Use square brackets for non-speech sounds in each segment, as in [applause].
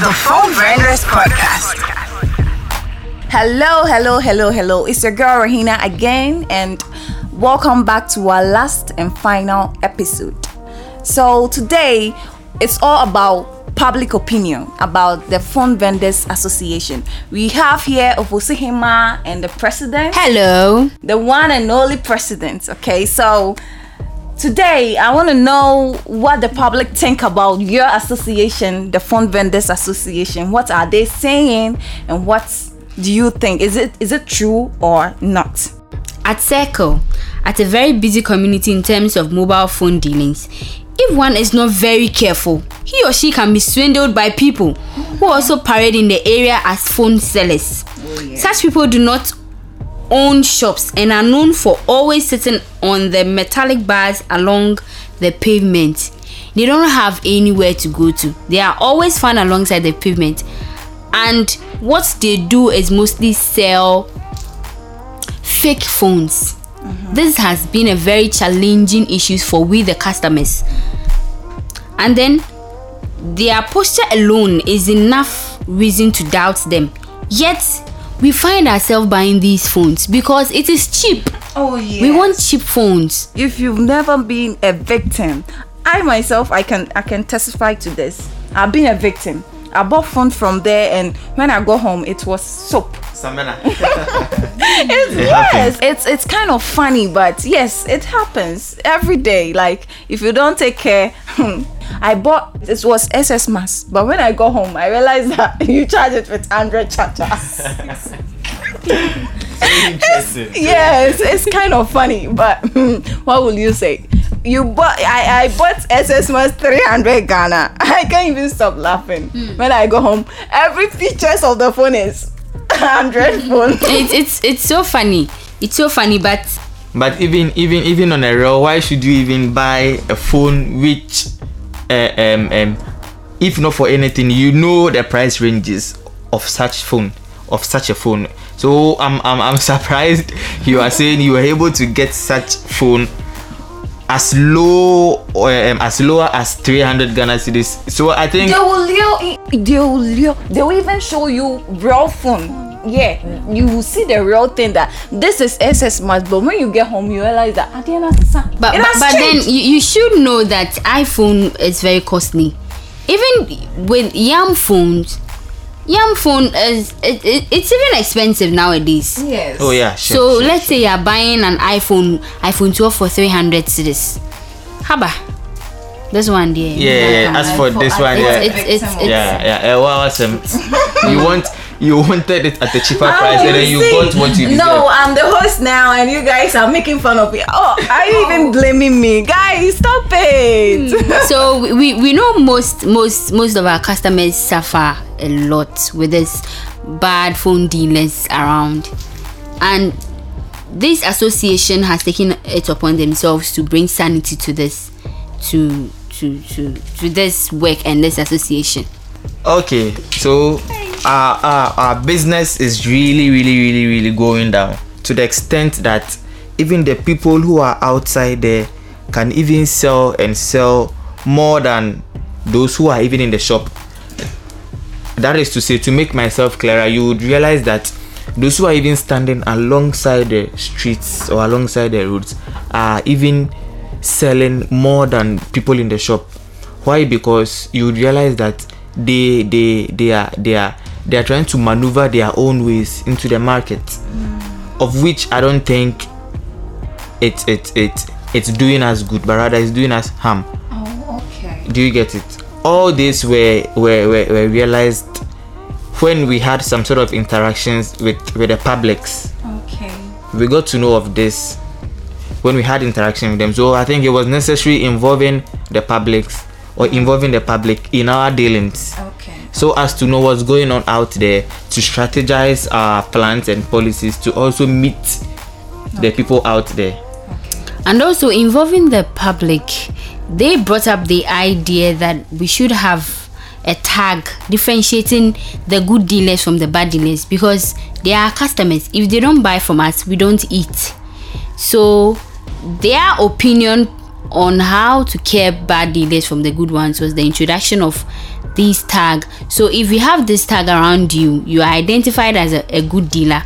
the Phone Vendors Podcast. Hello, hello, hello, hello. It's your girl Rahina again, and welcome back to our last and final episode. So, today it's all about public opinion about the Phone Vendors Association. We have here Ofosihima and the president. Hello. the one and only president. Okay, so today I want to know what the public think about your association, the Phone Vendors Association. What are they saying, and what do you think? Is it is it true or not? At Circle, at a very busy community in terms of mobile phone dealings, if one is not very careful, he or she can be swindled by people who also parade in the area as phone sellers. Oh, Such people do not own shops and are known for always sitting on the metallic bars along the pavement. They don't have anywhere to go to. They are always found alongside the pavement. And what they do is mostly sell fake phones. Mm-hmm. This has been a very challenging issue for we the customers. And then their posture alone is enough reason to doubt them. Yet we find ourselves buying these phones because it is cheap. Oh yeah. We want cheap phones. if you've never been a victim i myself i can i can testify to this i've been a victim i bought phone from there and when i go home it was soap Samena. it's, [laughs] It yes happens. it's it's kind of funny but yes it happens every day like if you don't take care [laughs] hmm, i bought this was ss mass but when i go home i realized that [laughs] you charge it with 100 charges Interesting. [laughs] yes it's kind of funny but [laughs] what will you say you bought I, I bought SS Mass 300 Ghana. I can't even stop laughing. Hmm. When I go home, every features of the phone is 100 phone. It's it's it's so funny. It's so funny, but But even even even on a real, why should you even buy a phone which, um, um, if not for anything, you know the price ranges of such phone of such a phone. So I'm I'm, I'm [laughs] surprised you are saying you were able to get such phone as low um, as low as 300 Ghana cedis. So I think They will they will they will even show you real phone. Yeah, you will see the real thing that this is SS Mass, but when you get home, you realize that at the end of the sun, but it but, has but then you, you should know that iphone is very costly even with yam phones yam phone is it, it, it's even expensive nowadays yes. oh yeah sure, so sure, let's say you're buying an iphone iphone 12 for 300 cedis haba this one there yeah, yeah, yeah. as for this one yeah it's, it's, it's, it's, yeah, yeah. Well, awesome. [laughs] you want you wanted it at the cheaper price, and then you see. got what you deserve. No, I'm the host now, and you guys are making fun of me. Oh, are you even oh. blaming me, guys? Stop it. Hmm. [laughs] so we- we, we know most most most of our customers suffer a lot with this bad phone dealers around and this association has taken it upon themselves to bring sanity to this to to to to this work and this association Okay, so our, our our business is really, really, really, really going down to the extent that even the people who are outside there can even sell and sell more than those who are even in the shop. That is to say, to make myself clearer, you would realize that those who are even standing alongside the streets or alongside the roads are even selling more than people in the shop. Why? Because you would realize that they they they are they are they are trying to maneuver their own ways into the market, of which I don't think it's it's it's it's doing us good, but rather it's doing us harm. oh, okay. Do you get it? All this were were, were, were realized when we had some sort of interactions with with the publics. Okay. We got to know of this when we had interaction with them. So I think it was necessary involving the publics or involving the public in our dealings. Okay. so as to know what's going on out there to strategize our plans and policies to also meet the people out there. And also involving the public they brought up the idea that we should have a tag differentiating the good dealers from the bad dealers because they are customers. If they don't buy from us we don't eat. So their opinion on how to care bad dealers from the good ones was the introduction of this tag. So if you have this tag around you, you are identified as a, a good dealer.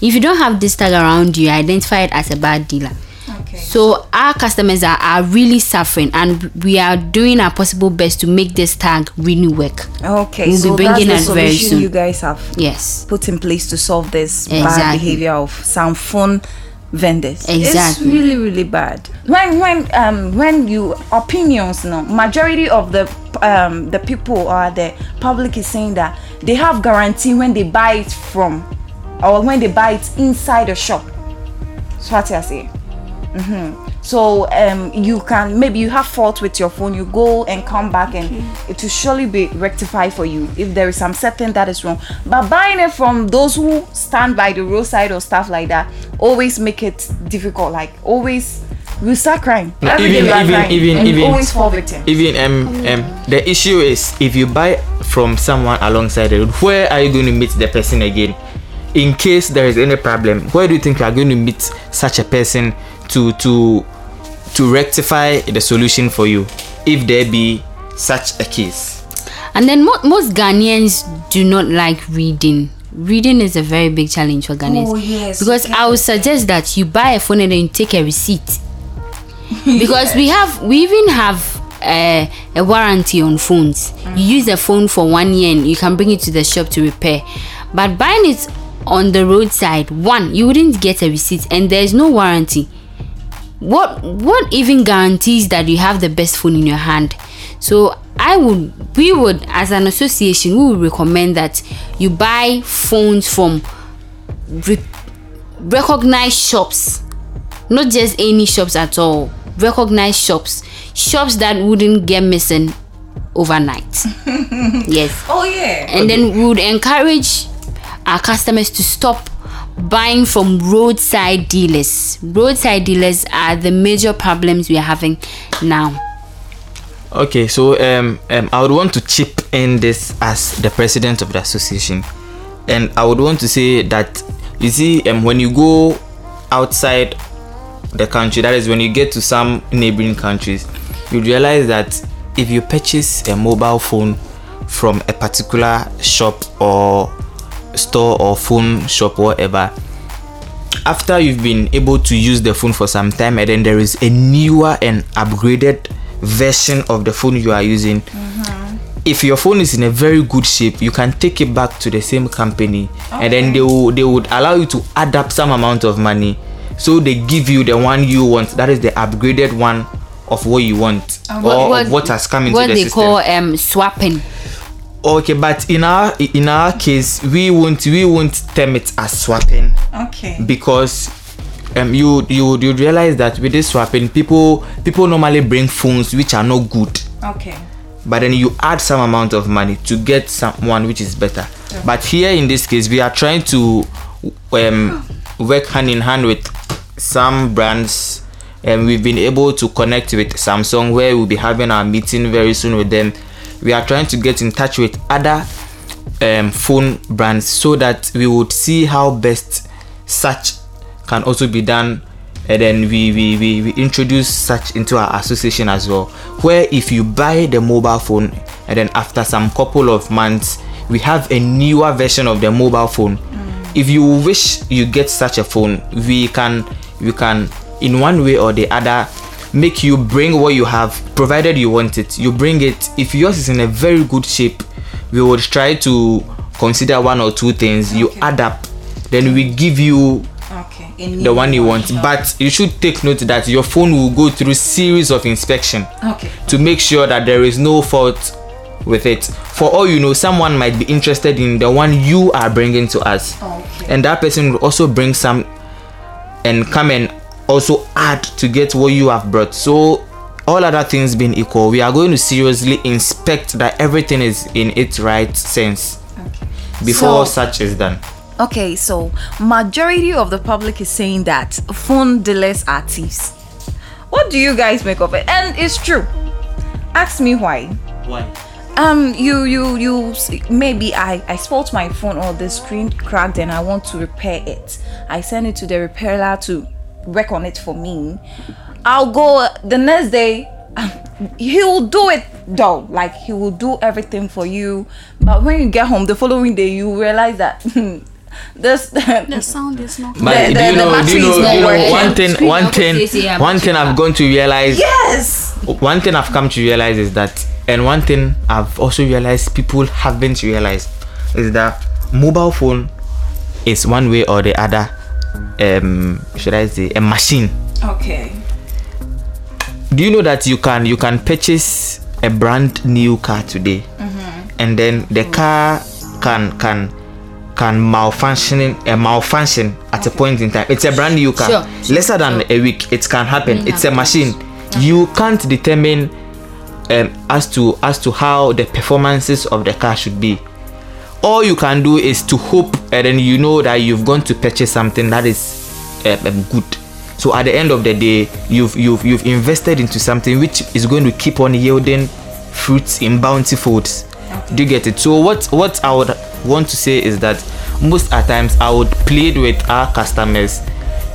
If you don't have this tag around you, you are identified as a bad dealer. Okay. So our customers are, are really suffering and we are doing our possible best to make this tag really work. Okay, We'll be so bringing that's the solution you guys have Yes. put in place to solve this bad behavior of some phone vendors. Exactly. It's really, really bad. When when um when you opinions no majority of the um the people or the public is saying that they have guarantee when they buy it from or when they buy it inside a shop. So what I say. So um, you can maybe you have fault with your phone, you go and come back, and it will surely be rectified for you if there is some certain that is wrong. But buying it from those who stand by the roadside or stuff like that always make it difficult. Like always, we start crying. No, even- day we are even- crying, even- and even- always fall victim. even um, um the issue is if you buy from someone alongside the road where are you going to meet the person again in case there is any problem where do you think you are going to meet such a person to to to rectify the solution for you if there be such a case And then mo- most Ghanaians do not like reading. Reading is a very big challenge for Ghanaians. Oh, yes, Because I would suggest that you buy a phone and then you take a receipt. [laughs] because we have we even have uh, a warranty on phones. You use a phone for one year and you can bring it to the shop to repair. But buying it on the roadside, one, you wouldn't get a receipt and there's no warranty. What what even guarantees that you have the best phone in your hand? So i would we would as an association we would recommend that you buy phones from re- recognized shops. Not just any shops at all. Recognized shops. Shops that wouldn't get missing overnight. [laughs] Yes. Oh yeah. and then we would encourage our customers to stop buying from roadside dealers. Roadside dealers are the major problems we are having now. Okay so um, um i would want to chip in this as the president of the association. And i would want to say that you see um, when you go outside the country that is when you get to some neighboring countries you realize that if you purchase a mobile phone from a particular shop or store or phone shop whatever after you've been able to use the phone for some time and then there is a newer and upgraded version of the phone you are using if your phone is in a very good shape you can take it back to the same company and then they will they would allow you to add up some amount of money. So they give you the one you want that is the upgraded one of what you want or of what has come into what the they system. call um swapping okay but in our in our case we won't we won't term it as swapping. Okay. because um you you you realize that with this swapping people people normally bring phones which are not good. Okay. but then you add some amount of money to get someone which is better. But here in this case we are trying to um work hand in hand with some brands and we've been able to connect with samsung where we'll be having our meeting very soon with them we are trying to get in touch with other um, phone brands so that we would see how best such can also be done. And then we, we, we, we introduce such into our association as well where if you buy the mobile phone and then after some couple of months we have a newer version of the mobile phone. If you wish you get such a phone we can we can in one way or the other make you bring what you have provided you want it. You bring it. If yours is in a very good shape we would try to consider one or two things. You add up. Then we give you Okay. the one you want. but you should take note that your phone will go through series of inspection Okay. to make sure that there is no fault with it. For all you know someone might be interested in the one you are bringing to us. Okay. and that person will also bring some and come and also add to get what you have brought so all other things being equal we are going to seriously inspect that everything is in its right sense before So- such is done Okay, so majority of the public is saying that phone dealers are thieves. What do you guys make of it? And it's true. Ask me why. why Um, you you you maybe I I spoiled my phone or the screen cracked and I want to repair it. I send it to the repairer to work on it for me. I'll go the next day. [laughs] he will do it though. Like he will do everything for you. But when you get home the following day, you realize that [laughs] this [laughs] The sound is not. But The- do you know, do you know, do you know one thing, one thing, one thing I've gone to realize, yes. one thing I've come to realize is that, and one thing I've also realized people haven't realized is that mobile phone is one way or the other, um, should I say, a machine. Okay. do you know that you can you can purchase a brand new car today? And then the car can can can malfunction uh, malfunction at a point in time. It's a brand new car. Sure, lesser than a week it can happen. It's a machine. You can't determine um, as to as to how the performances of the car should be all you can do is to hope and then you know that you've gone to purchase something that is um, um, good. So at the end of the day you've you've you've invested into something which is going to keep on yielding fruits in bounty folds. Do you get it? So what what i would want to say is that most at times i would plead with our customers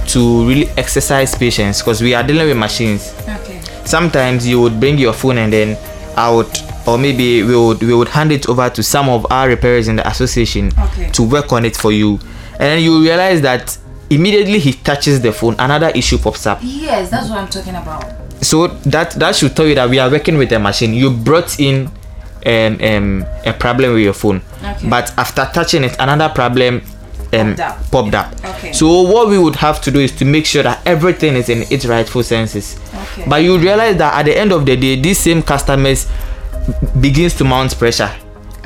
to really exercise patience because we are dealing with machines. Okay. sometimes you would bring your phone and then I would or maybe we would we would hand it over to some of our repairers in the association Okay. to work on it for you and then you realize that immediately he touches the phone another issue pops up Yes, that's what I'm talking about. so that that should tell you that we are working with a machine you brought in um, um a problem with your phone Okay. but after touching it another problem um, Popped up. popped up Okay. so what we would have to do is to make sure that everything is in its rightful senses Okay. but you realize that at the end of the day these same customers begins to mount pressure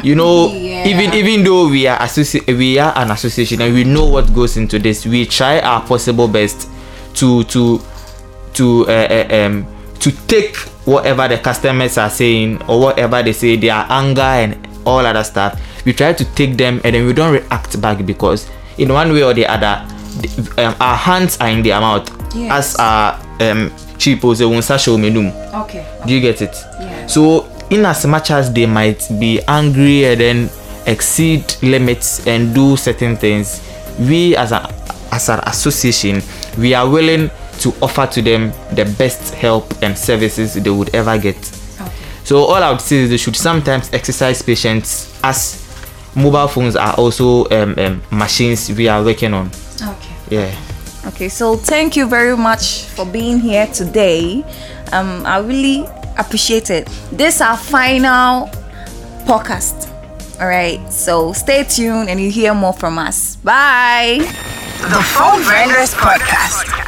you know Yeah. even even though we are associ- we are an association and we know what goes into this we try our possible best to to to uh, uh, um to take whatever the customers are saying or whatever they say their anger and all other stuff we try to take them and then we don't react back because in one way or the other the, um, our hands are in their mouth Yes. as our um cheapo say "Wonsa show me. Okay. do you get it Yeah. so in as much as they might be angry and then exceed limits and do certain things we as a as an association we are willing to offer to them the best help and services they would ever get Okay. so all i would say is they should sometimes exercise patience as mobile phones are also um, um, machines we are working on Okay. yeah Okay, so thank you very much for being here today. Um, I really appreciate it. This our final podcast. All right, so stay tuned and you hear more from us. Bye. The Phone Vendors Podcast.